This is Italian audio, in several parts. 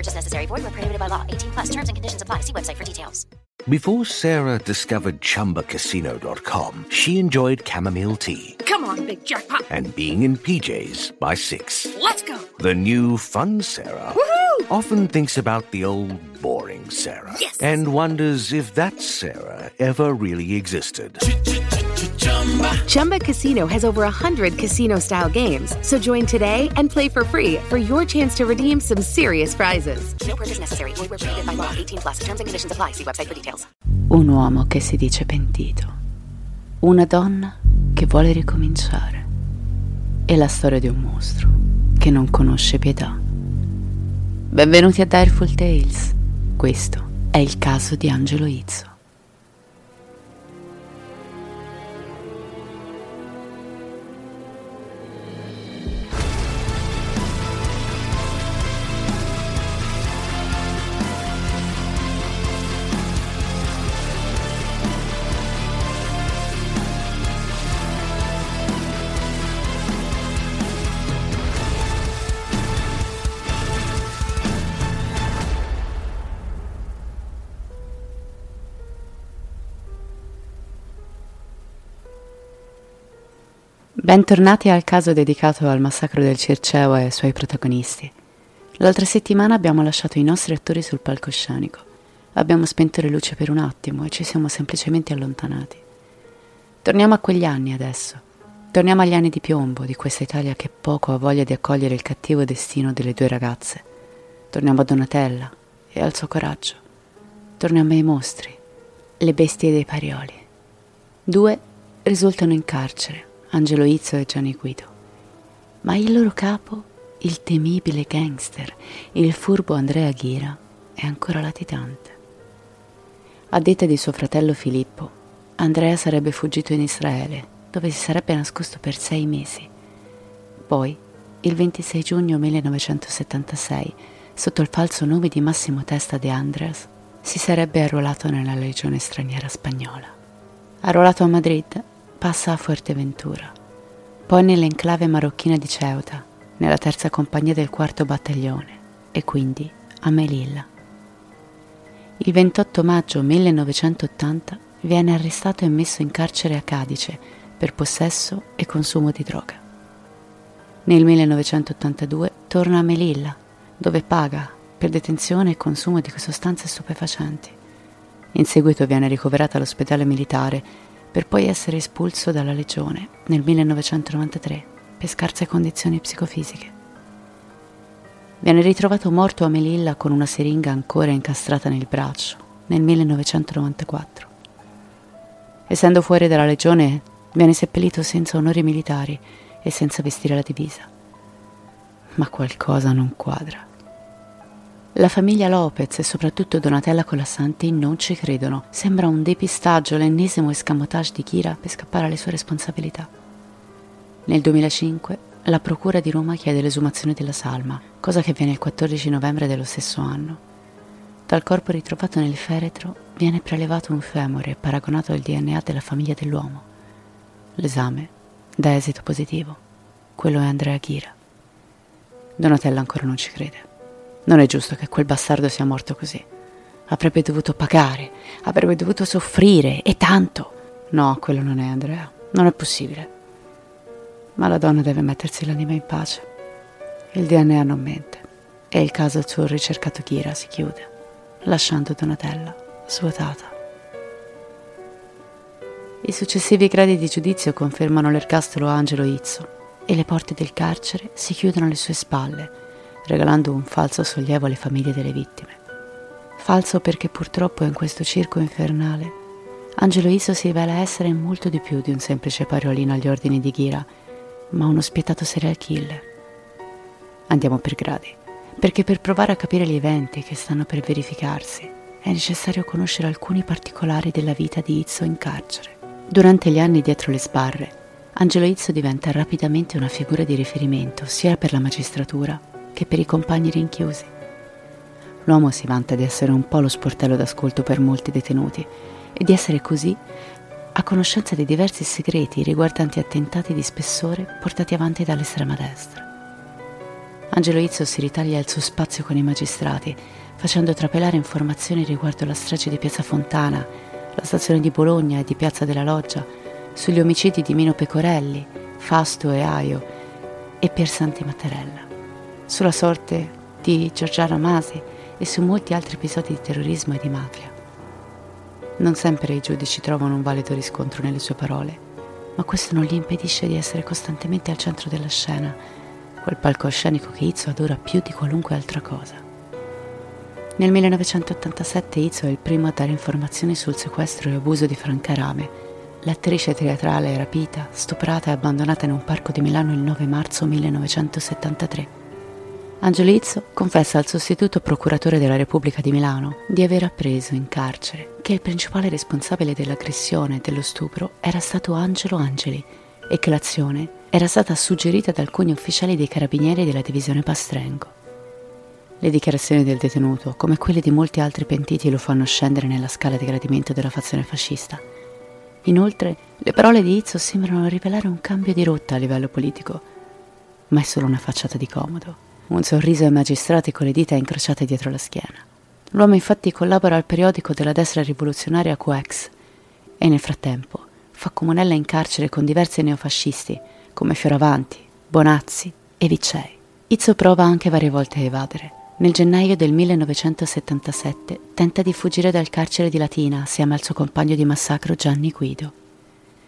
No purchase necessary. Void where prohibited by law. 18 plus terms and conditions apply. See website for details. Before Sarah discovered ChumbaCasino.com, she enjoyed chamomile tea Come on, big jackpot. and being in PJs by six. Let's go. The new fun Sarah Woohoo! often thinks about the old boring Sarah Yes. and wonders if that Sarah ever really existed. Chumba Casino has over 100 casino style games. So join today and play for free for your chance to redeem some serious prizes. No purchase necessary. Void where prohibited by law. 18 plus terms and conditions apply. See website for details. Un uomo che si dice pentito. Una donna che vuole ricominciare. E la storia di un mostro che non conosce pietà. Benvenuti a Direful Tales. Questo è il caso di Angelo Izzo. Bentornati al caso dedicato al massacro del Circeo e ai suoi protagonisti. L'altra settimana abbiamo lasciato i nostri attori sul palcoscenico. Abbiamo spento le luci per un attimo e ci siamo semplicemente allontanati. Torniamo a quegli anni adesso. Torniamo agli anni di piombo di questa Italia che poco ha voglia di accogliere il cattivo destino delle due ragazze. Torniamo a Donatella e al suo coraggio. Torniamo ai mostri, le bestie dei Parioli. Due risultano in carcere, Angelo Izzo e Gianni Guido. Ma il loro capo, il temibile gangster, il furbo Andrea Ghira, è ancora latitante. A detta di suo fratello Filippo, Andrea sarebbe fuggito in Israele, dove si sarebbe nascosto per sei mesi. Poi, il 26 giugno 1976, sotto il falso nome di Massimo Testa de Andreas, si sarebbe arruolato nella legione straniera spagnola. Arruolato a Madrid, passa a Fuerteventura, poi nell'enclave marocchina di Ceuta, nella terza compagnia del quarto battaglione e quindi a Melilla. Il 28 maggio 1980 viene arrestato e messo in carcere a Cadice per possesso e consumo di droga. Nel 1982 torna a Melilla, dove paga per detenzione e consumo di sostanze stupefacenti. In seguito viene ricoverato all'ospedale militare per poi essere espulso dalla legione nel 1993 per scarse condizioni psicofisiche. Viene ritrovato morto a Melilla con una siringa ancora incastrata nel braccio nel 1994. Essendo fuori dalla legione, viene seppellito senza onori militari e senza vestire la divisa. Ma qualcosa non quadra. La famiglia Lopez e soprattutto Donatella Colassanti non ci credono. Sembra un depistaggio, l'ennesimo escamotage di Kira per scappare alle sue responsabilità. Nel 2005 la Procura di Roma chiede l'esumazione della salma, cosa che avviene il 14 novembre dello stesso anno. Dal corpo ritrovato nel feretro viene prelevato un femore paragonato al DNA della famiglia dell'uomo. L'esame dà esito positivo. Quello è Andrea Ghira. Donatella ancora non ci crede. Non è giusto che quel bastardo sia morto così. Avrebbe dovuto pagare, avrebbe dovuto soffrire, e tanto. No, quello non è Andrea, non è possibile. Ma la donna deve mettersi l'anima in pace. Il DNA non mente e il caso sul ricercato Ghira si chiude, lasciando Donatella svuotata. I successivi gradi di giudizio confermano l'ergastolo Angelo Izzo e le porte del carcere si chiudono alle sue spalle, regalando un falso sollievo alle famiglie delle vittime. Falso perché purtroppo in questo circo infernale Angelo Izzo si rivela essere molto di più di un semplice parolino agli ordini di Ghira, ma uno spietato serial killer. Andiamo per gradi, perché per provare a capire gli eventi che stanno per verificarsi è necessario conoscere alcuni particolari della vita di Izzo in carcere. Durante gli anni dietro le sbarre, Angelo Izzo diventa rapidamente una figura di riferimento sia per la magistratura che per i compagni rinchiusi. L'uomo si vanta di essere un po' lo sportello d'ascolto per molti detenuti e di essere così a conoscenza di diversi segreti riguardanti attentati di spessore portati avanti dall'estrema destra. Angelo Izzo si ritaglia il suo spazio con i magistrati, facendo trapelare informazioni riguardo la strage di Piazza Fontana, la stazione di Bologna e di Piazza della Loggia, sugli omicidi di Mino Pecorelli, Fasto e Aio e Piersanti Mattarella, sulla sorte di Giorgiana Masi e su molti altri episodi di terrorismo e di mafia. Non sempre i giudici trovano un valido riscontro nelle sue parole, ma questo non gli impedisce di essere costantemente al centro della scena, quel palcoscenico che Izzo adora più di qualunque altra cosa. Nel 1987 Izzo è il primo a dare informazioni sul sequestro e abuso di Franca Rame, l'attrice teatrale rapita, stuprata e abbandonata in un parco di Milano il 9 marzo 1973. Angelo Izzo confessa al sostituto procuratore della Repubblica di Milano di aver appreso in carcere che il principale responsabile dell'aggressione e dello stupro era stato Angelo Angeli e che l'azione era stata suggerita da alcuni ufficiali dei carabinieri della divisione Pastrengo. Le dichiarazioni del detenuto, come quelle di molti altri pentiti, lo fanno scendere nella scala di gradimento della fazione fascista. Inoltre, le parole di Izzo sembrano rivelare un cambio di rotta a livello politico, ma è solo una facciata di comodo un sorriso ai magistrati con le dita incrociate dietro la schiena. L'uomo infatti collabora al periodico della destra rivoluzionaria Coex e nel frattempo fa comunella in carcere con diversi neofascisti come Fioravanti, Bonazzi e Vicei. Izzo prova anche varie volte a evadere. Nel gennaio del 1977 tenta di fuggire dal carcere di Latina assieme al suo compagno di massacro Gianni Guido,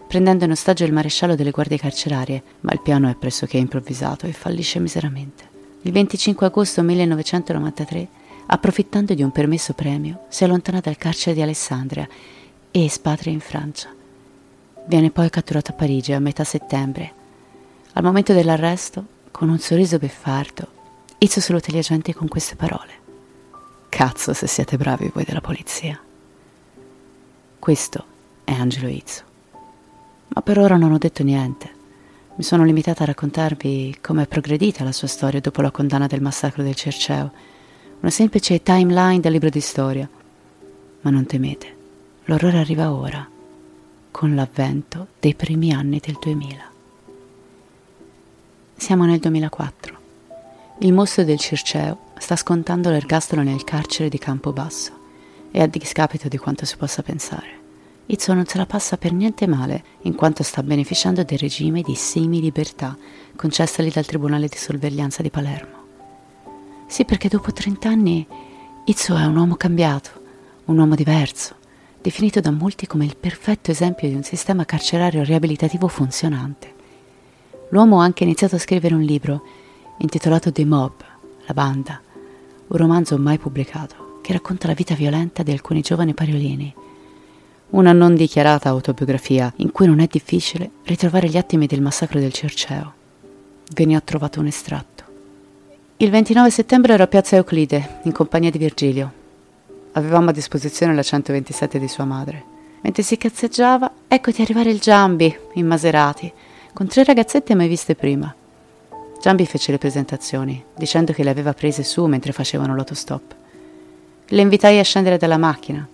prendendo in ostaggio il maresciallo delle guardie carcerarie, ma il piano è pressoché improvvisato e fallisce miseramente. Il 25 agosto 1993, approfittando di un permesso premio, si allontana dal carcere di Alessandria e espatria in Francia. Viene poi catturato a Parigi a metà settembre. Al momento dell'arresto, con un sorriso beffardo, Izzo saluta gli agenti con queste parole. Cazzo se siete bravi voi della polizia. Questo è Angelo Izzo. Ma per ora non ho detto niente. Mi sono limitata a raccontarvi come è progredita la sua storia dopo la condanna del massacro del Cerceo, una semplice timeline del libro di storia. Ma non temete, l'orrore arriva ora, con l'avvento dei primi anni del 2000. Siamo nel 2004. Il mostro del Circeo sta scontando l'ergastolo nel carcere di Campobasso e a discapito di quanto si possa pensare. Izzo non se la passa per niente male, in quanto sta beneficiando del regime di semi-libertà concessagli dal Tribunale di sorveglianza di Palermo. Sì, perché dopo 30 anni Izzo è un uomo cambiato, un uomo diverso, definito da molti come il perfetto esempio di un sistema carcerario riabilitativo funzionante. L'uomo ha anche iniziato a scrivere un libro intitolato The Mob, la banda, un romanzo mai pubblicato che racconta la vita violenta di alcuni giovani pariolini una non dichiarata autobiografia in cui non è difficile ritrovare gli attimi del massacro del Cerceo. Ve ne ho trovato un estratto. Il 29 settembre ero a Piazza Euclide, in compagnia di Virgilio. Avevamo a disposizione la 127 di sua madre. Mentre si cazzeggiava, eccoti arrivare il Giambi, in Maserati, con tre ragazzette mai viste prima. Giambi fece le presentazioni, dicendo che le aveva prese su mentre facevano l'autostop. Le invitai a scendere dalla macchina,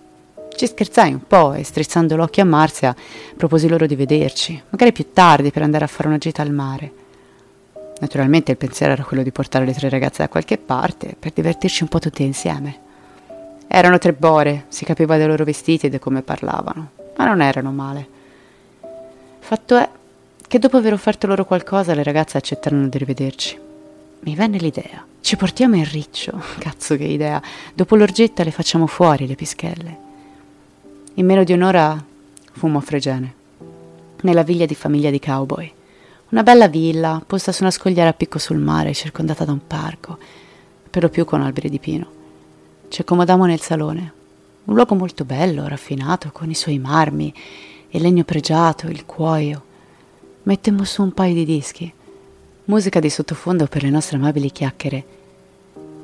ci scherzai un po' e strizzando l'occhio a Marzia proposi loro di vederci, magari più tardi per andare a fare una gita al mare. Naturalmente il pensiero era quello di portare le tre ragazze da qualche parte per divertirci un po' tutte insieme. Erano tre bore, si capiva dai loro vestiti e da come parlavano, ma non erano male. Fatto è che dopo aver offerto loro qualcosa le ragazze accettarono di rivederci. Mi venne l'idea. Ci portiamo in riccio. Cazzo che idea. Dopo l'orgetta le facciamo fuori le pischelle. In meno di un'ora fummo a Fregene, nella villa di famiglia di cowboy. Una bella villa, posta su una scogliera a picco sul mare, circondata da un parco, per lo più con alberi di pino. Ci accomodammo nel salone. Un luogo molto bello, raffinato, con i suoi marmi, il legno pregiato, il cuoio. Mettemmo su un paio di dischi, musica di sottofondo per le nostre amabili chiacchiere.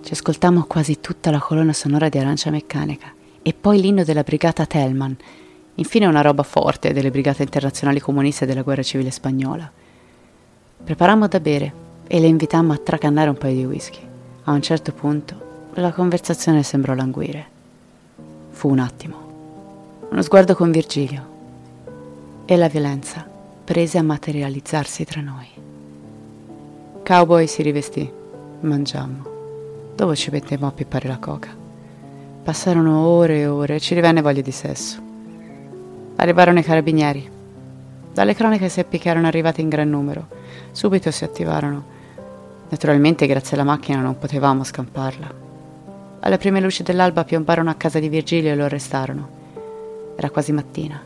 Ci ascoltammo quasi tutta la colonna sonora di Arancia Meccanica e poi l'inno della brigata Tellman, infine una roba forte delle brigate internazionali comuniste della guerra civile spagnola. Preparammo da bere e le invitammo a tracannare un paio di whisky. A un certo punto la conversazione sembrò languire. Fu un attimo. Uno sguardo con Virgilio. E la violenza prese a materializzarsi tra noi. Cowboy si rivestì. Mangiammo. Dopo ci mettemmo a pippare la coca. Passarono ore e ore e ci divenne voglia di sesso. Arrivarono i carabinieri. Dalle cronache seppi che erano arrivati in gran numero Subito si attivarono. Naturalmente, grazie alla macchina, non potevamo scamparla. Alle prime luci dell'alba piombarono a casa di Virgilio e lo arrestarono. Era quasi mattina.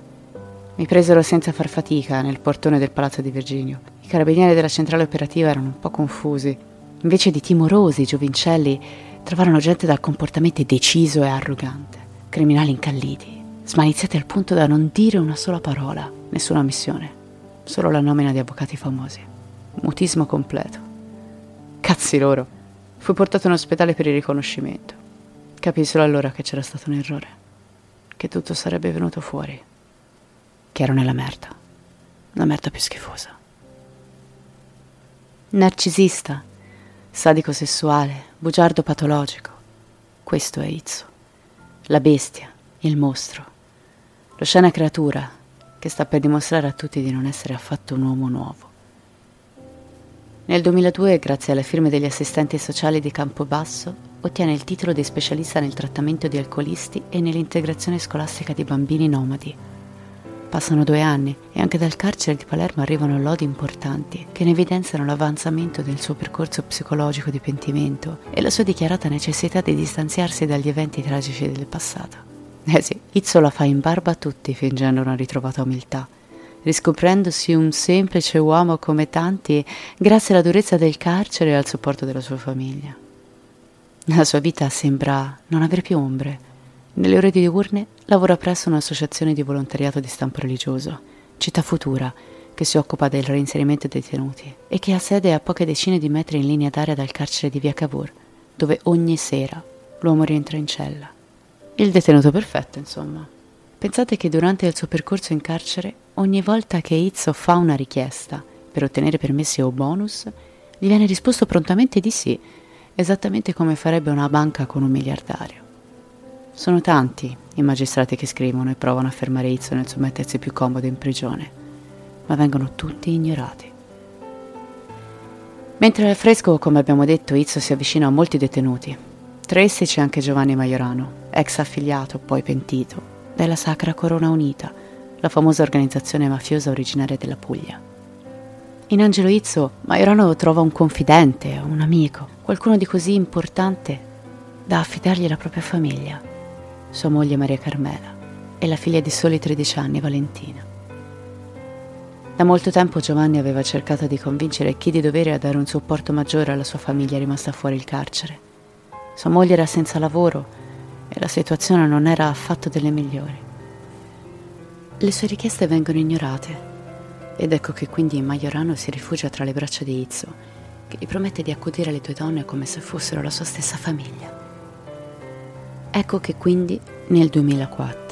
Mi presero senza far fatica nel portone del palazzo di Virginio. I carabinieri della centrale operativa erano un po' confusi. Invece di timorosi giovincelli, trovarono gente dal comportamento deciso e arrogante. Criminali incalliti, smaliziati al punto da non dire una sola parola, nessuna missione, solo la nomina di avvocati famosi. Mutismo completo. Cazzi loro. Fui portato in ospedale per il riconoscimento. Capii solo allora che c'era stato un errore. Che tutto sarebbe venuto fuori. Che ero nella merda. La merda più schifosa. Narcisista, sadico sessuale, bugiardo patologico. Questo è Izzo. La bestia, il mostro. L'oscena creatura che sta per dimostrare a tutti di non essere affatto un uomo nuovo. Nel 2002, grazie alle firme degli assistenti sociali di Campobasso, ottiene il titolo di specialista nel trattamento di alcolisti e nell'integrazione scolastica di bambini nomadi. Passano due anni e anche dal carcere di Palermo arrivano lodi importanti che ne evidenziano l'avanzamento del suo percorso psicologico di pentimento e la sua dichiarata necessità di distanziarsi dagli eventi tragici del passato. Eh sì, Izzo la fa in barba a tutti fingendo una ritrovata umiltà riscoprendosi un semplice uomo come tanti grazie alla durezza del carcere e al supporto della sua famiglia. La sua vita sembra non avere più ombre. Nelle ore diurne lavora presso un'associazione di volontariato di stampo religioso, Città Futura, che si occupa del reinserimento dei detenuti e che ha sede a poche decine di metri in linea d'aria dal carcere di Via Cavour, dove ogni sera l'uomo rientra in cella. Il detenuto perfetto, insomma. Pensate che durante il suo percorso in carcere, ogni volta che Izzo fa una richiesta per ottenere permessi o bonus, gli viene risposto prontamente di sì, esattamente come farebbe una banca con un miliardario. Sono tanti i magistrati che scrivono e provano a fermare Izzo nel suo mettersi più comodo in prigione, ma vengono tutti ignorati. Mentre al fresco, come abbiamo detto, Izzo si avvicina a molti detenuti. Tra essi c'è anche Giovanni Maiorano, ex affiliato, poi pentito, della Sacra Corona Unita, la famosa organizzazione mafiosa originaria della Puglia. In Angelo Izzo, Maiorano trova un confidente, un amico, qualcuno di così importante da affidargli la propria famiglia, sua moglie Maria Carmela e la figlia di soli 13 anni, Valentina. Da molto tempo Giovanni aveva cercato di convincere chi di dovere a dare un supporto maggiore alla sua famiglia rimasta fuori il carcere. Sua moglie era senza lavoro e la situazione non era affatto delle migliori. Le sue richieste vengono ignorate ed ecco che quindi Majorano si rifugia tra le braccia di Izzo, che gli promette di accudire le due donne come se fossero la sua stessa famiglia. Ecco che quindi nel 2004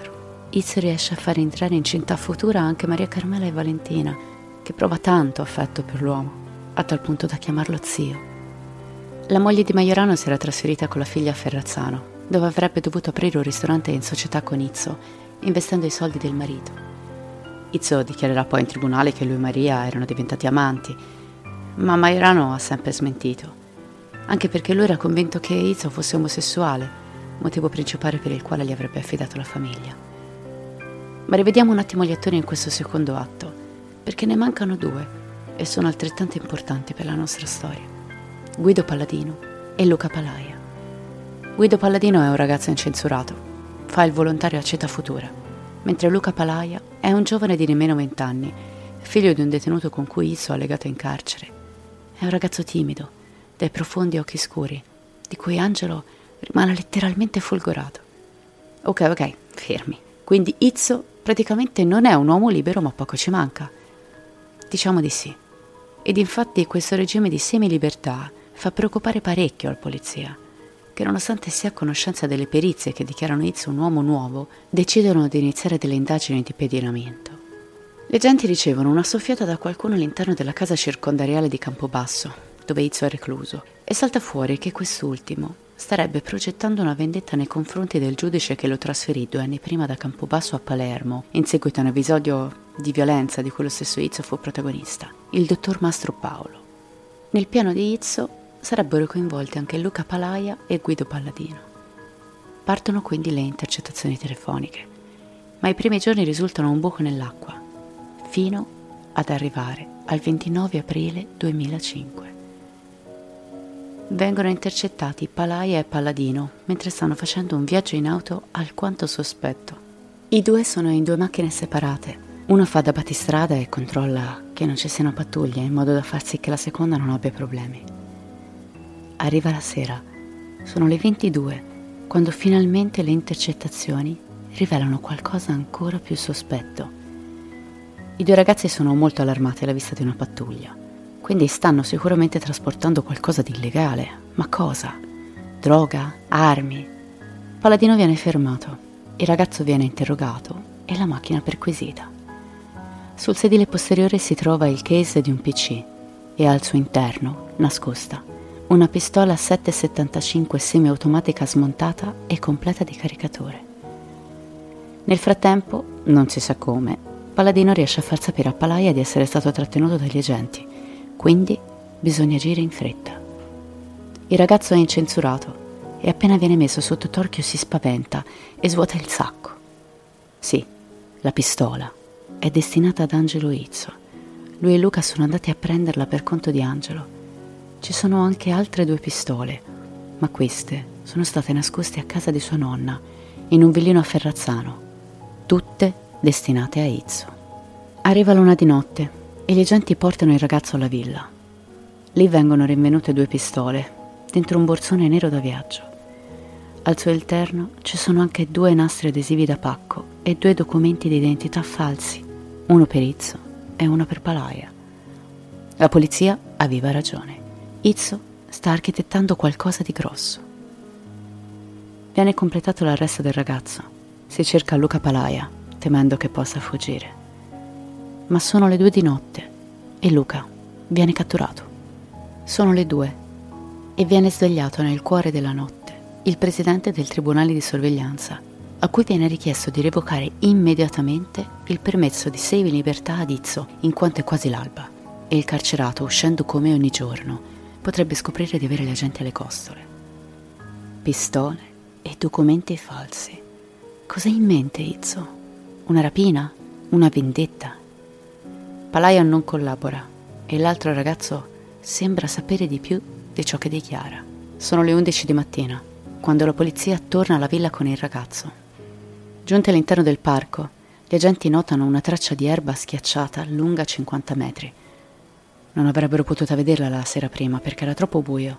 Izzo riesce a far entrare in città futura anche Maria Carmela e Valentina, che prova tanto affetto per l'uomo, a tal punto da chiamarlo zio. La moglie di Majorano si era trasferita con la figlia a Ferrazzano dove avrebbe dovuto aprire un ristorante in società con Izzo, investendo i soldi del marito. Izzo dichiarerà poi in tribunale che lui e Maria erano diventati amanti, ma Mairano ha sempre smentito, anche perché lui era convinto che Izzo fosse omosessuale, motivo principale per il quale gli avrebbe affidato la famiglia. Ma rivediamo un attimo gli attori in questo secondo atto, perché ne mancano due e sono altrettanto importanti per la nostra storia. Guido Palladino e Luca Palaia. Guido Palladino è un ragazzo incensurato, fa il volontario a Ceta Futura, mentre Luca Palaia è un giovane di nemmeno vent'anni, figlio di un detenuto con cui Izzo ha legato in carcere è un ragazzo timido, dai profondi occhi scuri, di cui Angelo rimane letteralmente folgorato. Ok, ok, fermi. Quindi Izzo praticamente non è un uomo libero, ma poco ci manca. Diciamo di sì. Ed infatti questo regime di semi-libertà fa preoccupare parecchio al polizia, che nonostante sia a conoscenza delle perizie che dichiarano Izzo un uomo nuovo, decidono di iniziare delle indagini di pedinamento. Le agenti ricevono una soffiata da qualcuno all'interno della casa circondariale di Campobasso, dove Izzo è recluso, e salta fuori che quest'ultimo starebbe progettando una vendetta nei confronti del giudice che lo trasferì due anni prima da Campobasso a Palermo, in seguito a un episodio di violenza di cui lo stesso Izzo fu protagonista, il dottor Mastro Paolo. Nel piano di Izzo sarebbero coinvolti anche Luca Palaia e Guido Palladino. Partono quindi le intercettazioni telefoniche, ma i primi giorni risultano un buco nell'acqua fino ad arrivare al 29 aprile 2005. Vengono intercettati Palaia e Palladino mentre stanno facendo un viaggio in auto alquanto sospetto. I due sono in due macchine separate. Una fa da battistrada e controlla che non ci siano pattuglie in modo da far sì che la seconda non abbia problemi. Arriva la sera, sono le 22, quando finalmente le intercettazioni rivelano qualcosa ancora più sospetto. I due ragazzi sono molto allarmati alla vista di una pattuglia, quindi stanno sicuramente trasportando qualcosa di illegale. Ma cosa? Droga? Armi? Paladino viene fermato, il ragazzo viene interrogato e la macchina perquisita. Sul sedile posteriore si trova il case di un PC e al suo interno, nascosta, una pistola 7,75 semiautomatica smontata e completa di caricatore. Nel frattempo, non si sa come, Paladino riesce a far sapere a Palaia di essere stato trattenuto dagli agenti, quindi bisogna agire in fretta. Il ragazzo è incensurato e appena viene messo sotto torchio si spaventa e svuota il sacco. Sì, la pistola è destinata ad Angelo Izzo. Lui e Luca sono andati a prenderla per conto di Angelo. Ci sono anche altre due pistole, ma queste sono state nascoste a casa di sua nonna, in un villino a Ferrazzano, tutte destinate a Izzo. Arriva l'una di notte e gli agenti portano il ragazzo alla villa. Lì vengono rinvenute due pistole, dentro un borsone nero da viaggio. Al suo interno ci sono anche due nastri adesivi da pacco e due documenti di identità falsi, uno per Izzo e uno per Palaia. La polizia aveva ragione. Izzo sta architettando qualcosa di grosso. Viene completato l'arresto del ragazzo. Si cerca Luca Palaia, temendo che possa fuggire. Ma sono le due di notte e Luca viene catturato. Sono le due e viene svegliato nel cuore della notte il presidente del tribunale di sorveglianza, a cui viene richiesto di revocare immediatamente il permesso di sei in libertà ad Izzo, in quanto è quasi l'alba, e il carcerato, uscendo come ogni giorno, potrebbe scoprire di avere gli agenti alle costole. Pistole e documenti falsi. Cosa hai in mente, Izzo? Una rapina? Una vendetta? Palaia non collabora e l'altro ragazzo sembra sapere di più di ciò che dichiara. Sono le 11 di mattina, quando la polizia torna alla villa con il ragazzo. Giunti all'interno del parco, gli agenti notano una traccia di erba schiacciata lunga 50 metri. Non avrebbero potuto vederla la sera prima perché era troppo buio.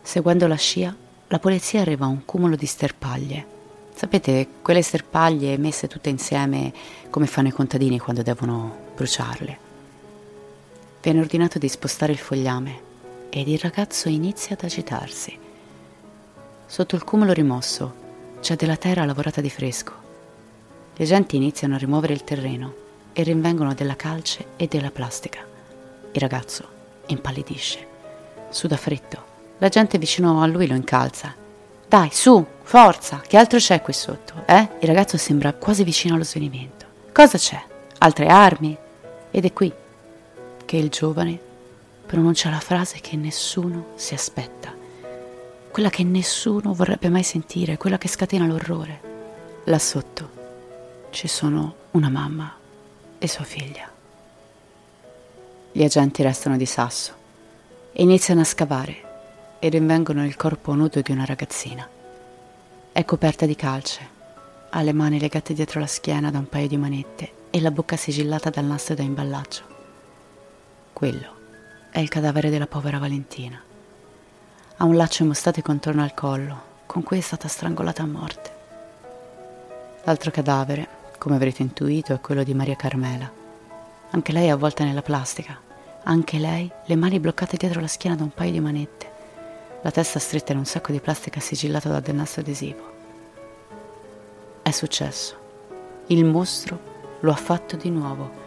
Seguendo la scia, la polizia arriva a un cumulo di sterpaglie Sapete, quelle sterpaglie messe tutte insieme come fanno i contadini quando devono bruciarle. Viene ordinato di spostare il fogliame ed il ragazzo inizia ad agitarsi. Sotto il cumulo rimosso c'è della terra lavorata di fresco. Gli agenti iniziano a rimuovere il terreno e rinvengono della calce e della plastica. Il ragazzo impallidisce, suda freddo. La gente vicino a lui lo incalza dai, su, forza, che altro c'è qui sotto, eh? Il ragazzo sembra quasi vicino allo svenimento. Cosa c'è? Altre armi? Ed è qui che il giovane pronuncia la frase che nessuno si aspetta, quella che nessuno vorrebbe mai sentire, quella che scatena l'orrore. Là sotto ci sono una mamma e sua figlia. Gli agenti restano di sasso e iniziano a scavare e rinvengono il corpo nudo di una ragazzina. È coperta di calce, ha le mani legate dietro la schiena da un paio di manette e la bocca sigillata dal nastro da imballaggio. Quello è il cadavere della povera Valentina. Ha un laccio emostatico intorno al collo, con cui è stata strangolata a morte. L'altro cadavere, come avrete intuito, è quello di Maria Carmela. Anche lei è avvolta nella plastica, anche lei le mani bloccate dietro la schiena da un paio di manette, la testa stretta in un sacco di plastica sigillato da del nastro adesivo. È successo. Il mostro lo ha fatto di nuovo.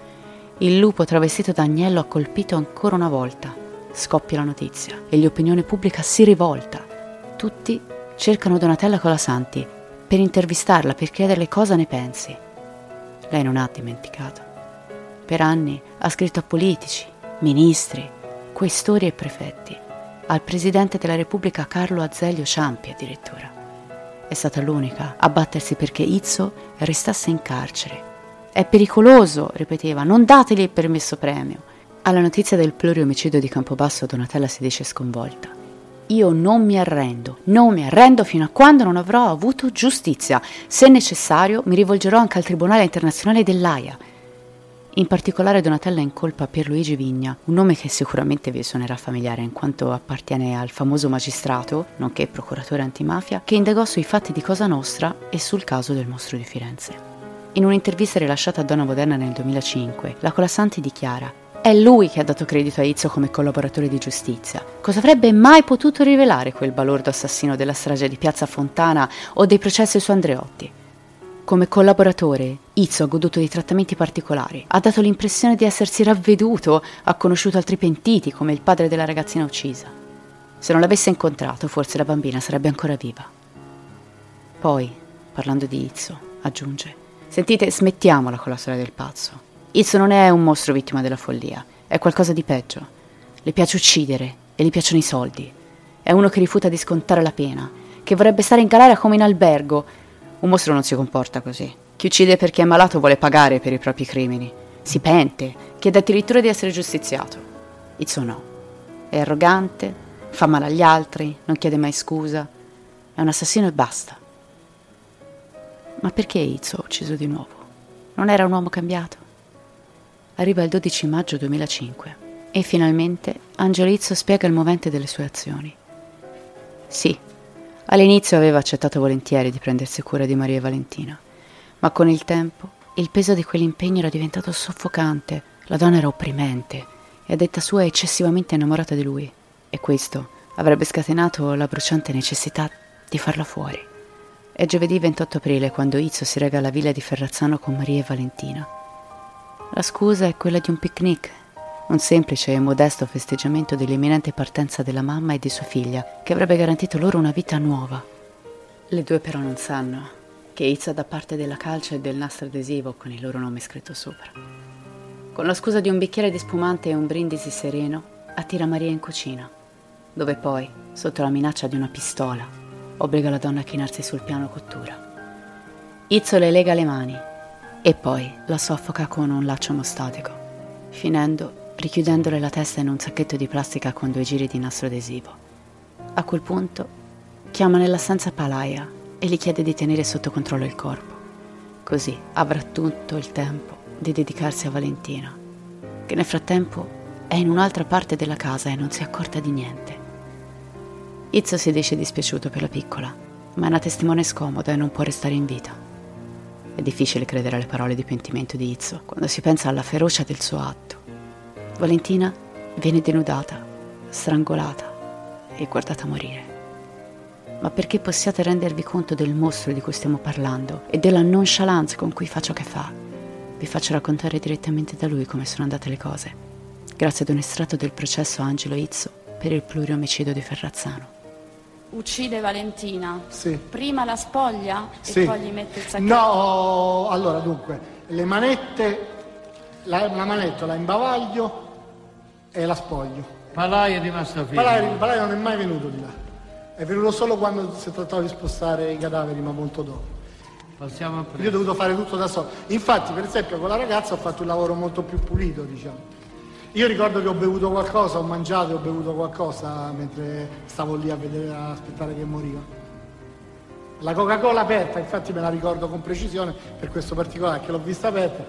Il lupo travestito da agnello ha colpito ancora una volta. Scoppia la notizia e l'opinione pubblica si rivolta. Tutti cercano Donatella Colasanti per intervistarla, per chiederle cosa ne pensi. Lei non ha dimenticato. Per anni ha scritto a politici, ministri, questori e prefetti, al presidente della Repubblica Carlo Azeglio Ciampi addirittura. È stata l'unica a battersi perché Izzo restasse in carcere è pericoloso, ripeteva, non dategli il permesso premio. Alla notizia del pluriomicidio di Campobasso Donatella si dice sconvolta. Io non mi arrendo, non mi arrendo fino a quando non avrò avuto giustizia. Se necessario mi rivolgerò anche al Tribunale internazionale dell'AIA. In particolare Donatella incolpa Pierluigi Vigna, un nome che sicuramente vi suonerà familiare in quanto appartiene al famoso magistrato, nonché procuratore antimafia, che indagò sui fatti di Cosa Nostra e sul caso del mostro di Firenze. In un'intervista rilasciata a Donna Moderna nel 2005, la Colasanti dichiara è lui che ha dato credito a Izzo come collaboratore di giustizia. Cosa avrebbe mai potuto rivelare quel balordo assassino della strage di Piazza Fontana o dei processi su Andreotti? Come collaboratore, Izzo ha goduto di trattamenti particolari, ha dato l'impressione di essersi ravveduto, ha conosciuto altri pentiti come il padre della ragazzina uccisa. Se non l'avesse incontrato, forse la bambina sarebbe ancora viva. Poi, parlando di Izzo, aggiunge Sentite, smettiamola con la storia del pazzo. Izzo non è un mostro vittima della follia, è qualcosa di peggio. Le piace uccidere e gli piacciono i soldi. È uno che rifiuta di scontare la pena, che vorrebbe stare in galera come in albergo. Un mostro non si comporta così. Chi uccide perché è malato vuole pagare per i propri crimini. Si pente, chiede addirittura di essere giustiziato. Izzo no. È arrogante, fa male agli altri, non chiede mai scusa. È un assassino e basta. Ma perché Izzo ha ucciso di nuovo? Non era un uomo cambiato? Arriva il 12 maggio 2005 e finalmente Angelo Izzo spiega il movente delle sue azioni. Sì, all'inizio aveva accettato volentieri di prendersi cura di Maria e Valentina, ma con il tempo il peso di quell'impegno era diventato soffocante, la donna era opprimente e a detta sua eccessivamente innamorata di lui e questo avrebbe scatenato la bruciante necessità di farla fuori. È giovedì 28 aprile quando Izzo si rega alla villa di Ferrazzano con Maria e Valentina. La scusa è quella di un picnic, un semplice e modesto festeggiamento dell'imminente partenza della mamma e di sua figlia, che avrebbe garantito loro una vita nuova. Le due però non sanno che Izzo da parte della calcia e del nastro adesivo con il loro nome scritto sopra. Con la scusa di un bicchiere di spumante e un brindisi sereno, attira Maria in cucina, dove poi, sotto la minaccia di una pistola, obbliga la donna a chinarsi sul piano cottura. Izzo le lega le mani e poi la soffoca con un laccio emostatico, finendo richiudendole la testa in un sacchetto di plastica con due giri di nastro adesivo. A quel punto chiama nella stanza Palaia e gli chiede di tenere sotto controllo il corpo. Così avrà tutto il tempo di dedicarsi a Valentina, che nel frattempo è in un'altra parte della casa e non si accorta di niente. Izzo si dice dispiaciuto per la piccola, ma è una testimone scomoda e non può restare in vita. È difficile credere alle parole di pentimento di Izzo quando si pensa alla ferocia del suo atto. Valentina viene denudata, strangolata e guardata morire. Ma perché possiate rendervi conto del mostro di cui stiamo parlando e della nonchalance con cui fa ciò che fa, vi faccio raccontare direttamente da lui come sono andate le cose, grazie ad un estratto del processo Angelo Izzo per il pluriomicidio di Ferrazzano uccide Valentina, sì. prima la spoglia sì. e poi gli mette il sacchetto? No, allora dunque, le manette, la, la manetta la imbavaglio e la spoglio. Palai è rimasto fermo. Palai, Palai non è mai venuto di là. È venuto solo quando si è trattato di spostare i cadaveri, ma molto dopo. Passiamo a prendere. Io ho dovuto fare tutto da solo. Infatti, per esempio, con la ragazza ho fatto un lavoro molto più pulito, diciamo. Io ricordo che ho bevuto qualcosa, ho mangiato e ho bevuto qualcosa mentre stavo lì a vedere, a aspettare che moriva. La Coca-Cola aperta, infatti me la ricordo con precisione per questo particolare, che l'ho vista aperta,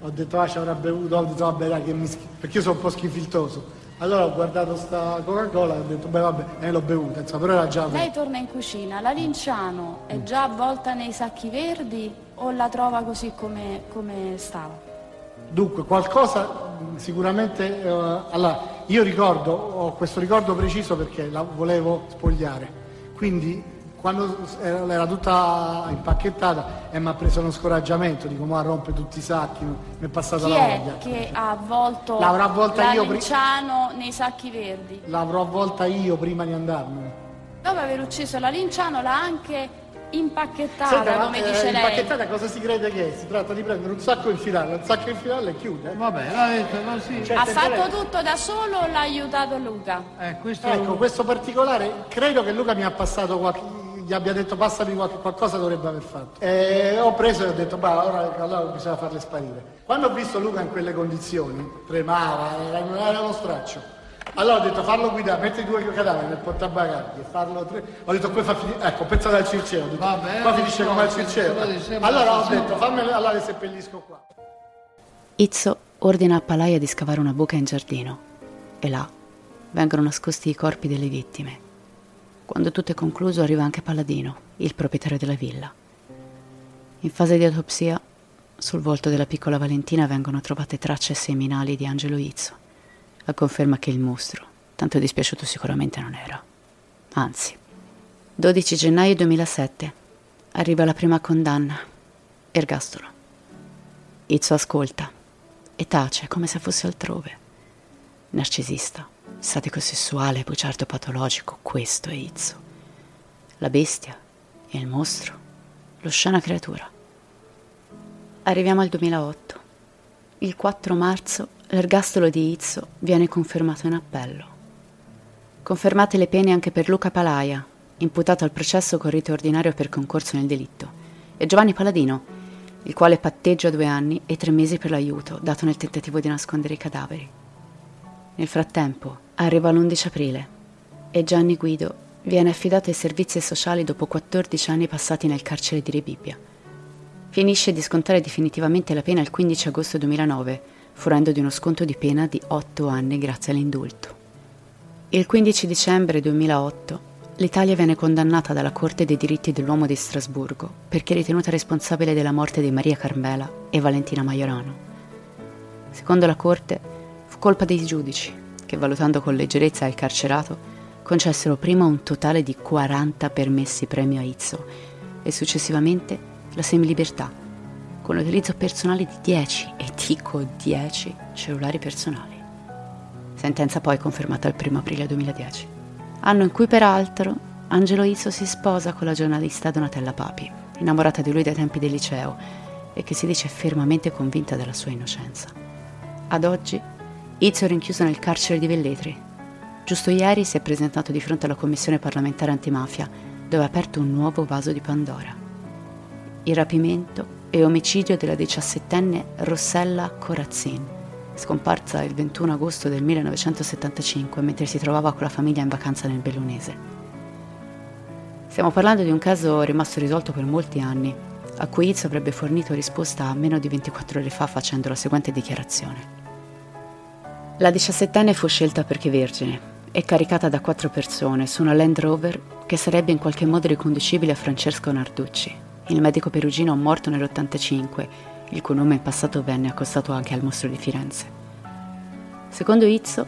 ho detto ah ci avrà bevuto, ho detto vabbè dai che mi schifo, perché io sono un po' schifiltoso. Allora ho guardato sta Coca-Cola e ho detto beh vabbè, e l'ho bevuta, insomma, però era già aperta. Lei torna in cucina, la Linciano è già avvolta nei sacchi verdi o la trova così come, come stava? Dunque, qualcosa sicuramente... Eh, allora, io ricordo, ho questo ricordo preciso perché la volevo spogliare. Quindi, quando era tutta impacchettata e mi ha preso uno scoraggiamento, dico, ma rompe tutti i sacchi, mi è passata Chi la è voglia. che ha avvolto L'avrò avvolta la io Linciano nei sacchi verdi? L'avrò avvolta io prima di andarmene. Dopo aver ucciso la Linciano l'ha anche impacchettata, Senta, ma, come eh, dice lei. impacchettata cosa si crede che è? Si tratta di prendere un sacco e infilarlo, un sacco e infilarlo e chiude. Vabbè, l'ha detto così. Cioè, Ha fatto lei- tutto da solo o l'ha aiutato Luca? Eh, questo Ecco, questo particolare, credo che Luca mi ha passato qualche, gli abbia detto passami qualche, qualcosa dovrebbe aver fatto. E ho preso e ho detto, bah, ora allora bisogna farle sparire. Quando ho visto Luca in quelle condizioni, tremava, era, era uno straccio. Allora ho detto farlo guidare, mettere i due cadaveri nel portabagagli e farlo tre. Ho detto poi fa finire. Ecco, ho pensato al Circeo, detto, Vabbè, qua finisce so, come al Circeo. Allora ho detto fammi allora le seppellisco qua. Izzo ordina a Palaia di scavare una buca in giardino e là vengono nascosti i corpi delle vittime. Quando tutto è concluso arriva anche Palladino, il proprietario della villa. In fase di autopsia, sul volto della piccola Valentina vengono trovate tracce seminali di Angelo Izzo, a conferma che il mostro, tanto dispiaciuto sicuramente non era. Anzi, 12 gennaio 2007, arriva la prima condanna, ergastolo. Izzo ascolta e tace come se fosse altrove. Narcisista, sadico sessuale, bugiardo patologico, questo è Izzo. La bestia e il mostro, l'oscena creatura. Arriviamo al 2008. Il 4 marzo l'ergastolo di Izzo viene confermato in appello. Confermate le pene anche per Luca Palaia, imputato al processo con rito ordinario per concorso nel delitto, e Giovanni Paladino, il quale patteggia due anni e tre mesi per l'aiuto dato nel tentativo di nascondere i cadaveri. Nel frattempo arriva l'11 aprile e Gianni Guido viene affidato ai servizi sociali dopo 14 anni passati nel carcere di Rebibbia. Finisce di scontare definitivamente la pena il 15 agosto 2009, fruendo di uno sconto di pena di 8 anni grazie all'indulto. Il 15 dicembre 2008 l'Italia viene condannata dalla Corte dei diritti dell'uomo di Strasburgo perché ritenuta responsabile della morte di Maria Carmela e Valentina Maiorano. Secondo la Corte fu colpa dei giudici che, valutando con leggerezza il carcerato, concessero prima un totale di 40 permessi premio a Izzo e successivamente la semilibertà, con l'utilizzo personale di 10, e dico 10, cellulari personali. Sentenza poi confermata il 1 aprile 2010. Anno in cui peraltro Angelo Izzo si sposa con la giornalista Donatella Papi, innamorata di lui dai tempi del liceo e che si dice fermamente convinta della sua innocenza. Ad oggi Izzo è rinchiuso nel carcere di Velletri. Giusto ieri si è presentato di fronte alla Commissione parlamentare antimafia, dove ha aperto un nuovo vaso di Pandora. Il rapimento e omicidio della diciassettenne Rossella Corazzin, scomparsa il 21 agosto del 1975 mentre si trovava con la famiglia in vacanza nel Bellunese. Stiamo parlando di un caso rimasto risolto per molti anni, a cui Izzo avrebbe fornito risposta a meno di 24 ore fa facendo la seguente dichiarazione. La diciassettenne fu scelta perché vergine e caricata da quattro persone su una Land Rover che sarebbe in qualche modo riconducibile a Francesco Narducci, il medico perugino morto nell'85, il cui nome in passato venne accostato anche al mostro di Firenze. Secondo Izzo,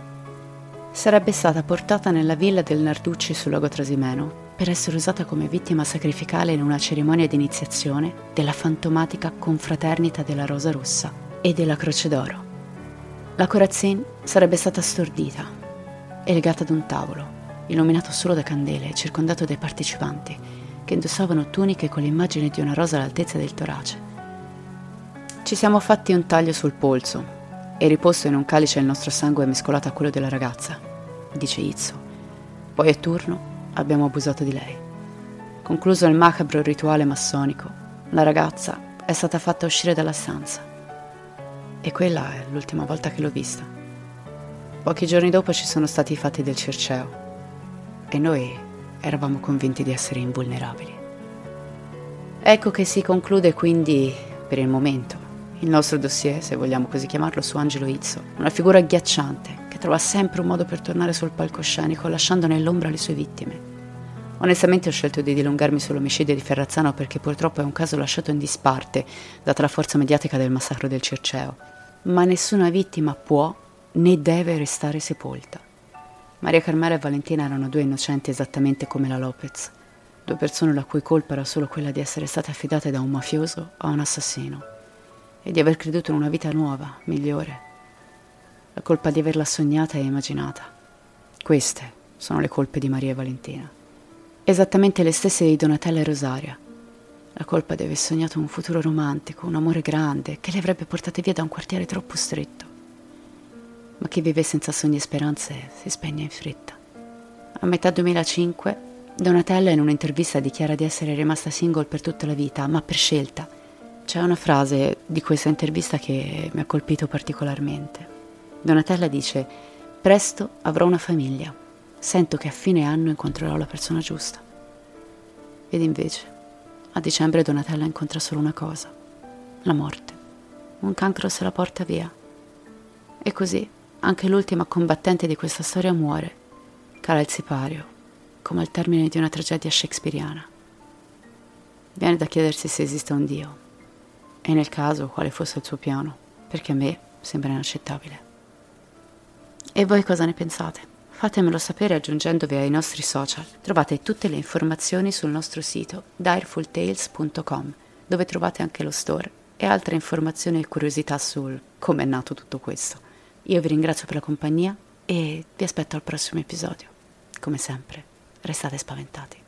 sarebbe stata portata nella villa del Narducci sul lago Trasimeno per essere usata come vittima sacrificale in una cerimonia di iniziazione della fantomatica confraternita della Rosa Rossa e della Croce d'Oro. La Corazzin sarebbe stata stordita e legata ad un tavolo, illuminato solo da candele e circondato dai partecipanti, che indossavano tuniche con l'immagine di una rosa all'altezza del torace. Ci siamo fatti un taglio sul polso e riposto in un calice il nostro sangue mescolato a quello della ragazza. dice Izzo. Poi a turno abbiamo abusato di lei. Concluso il macabro rituale massonico, la ragazza è stata fatta uscire dalla stanza. E quella è l'ultima volta che l'ho vista. Pochi giorni dopo ci sono stati i fatti del Circeo e noi eravamo convinti di essere invulnerabili. Ecco che si conclude quindi, per il momento, il nostro dossier, se vogliamo così chiamarlo, su Angelo Izzo, una figura agghiacciante che trova sempre un modo per tornare sul palcoscenico lasciando nell'ombra le sue vittime. Onestamente ho scelto di dilungarmi sull'omicidio di Ferrazzano perché purtroppo è un caso lasciato in disparte, data la forza mediatica del massacro del Circeo. Ma nessuna vittima può né deve restare sepolta. Maria Carmela e Valentina erano due innocenti esattamente come la Lopez. Due persone la cui colpa era solo quella di essere state affidate da un mafioso a un assassino e di aver creduto in una vita nuova, migliore. La colpa di averla sognata e immaginata. Queste sono le colpe di Maria e Valentina. Esattamente le stesse di Donatella e Rosaria. La colpa di aver sognato un futuro romantico, un amore grande, che le avrebbe portate via da un quartiere troppo stretto. Ma chi vive senza sogni e speranze si spegne in fretta. A metà 2005 Donatella in un'intervista dichiara di essere rimasta single per tutta la vita, ma per scelta. C'è una frase di questa intervista che mi ha colpito particolarmente. Donatella dice, presto avrò una famiglia, sento che a fine anno incontrerò la persona giusta. Ed invece, a dicembre Donatella incontra solo una cosa, la morte. Un cancro se la porta via. E così anche l'ultima combattente di questa storia muore, cala il sipario come al termine di una tragedia shakespeariana. Viene da chiedersi se esista un Dio e nel caso quale fosse il suo piano, perché a me sembra inaccettabile. E voi cosa ne pensate? Fatemelo sapere aggiungendovi ai nostri social. Trovate tutte le informazioni sul nostro sito direfultales.com, dove trovate anche lo store e altre informazioni e curiosità sul come è nato tutto questo. Io vi ringrazio per la compagnia e vi aspetto al prossimo episodio. Come sempre, restate spaventati.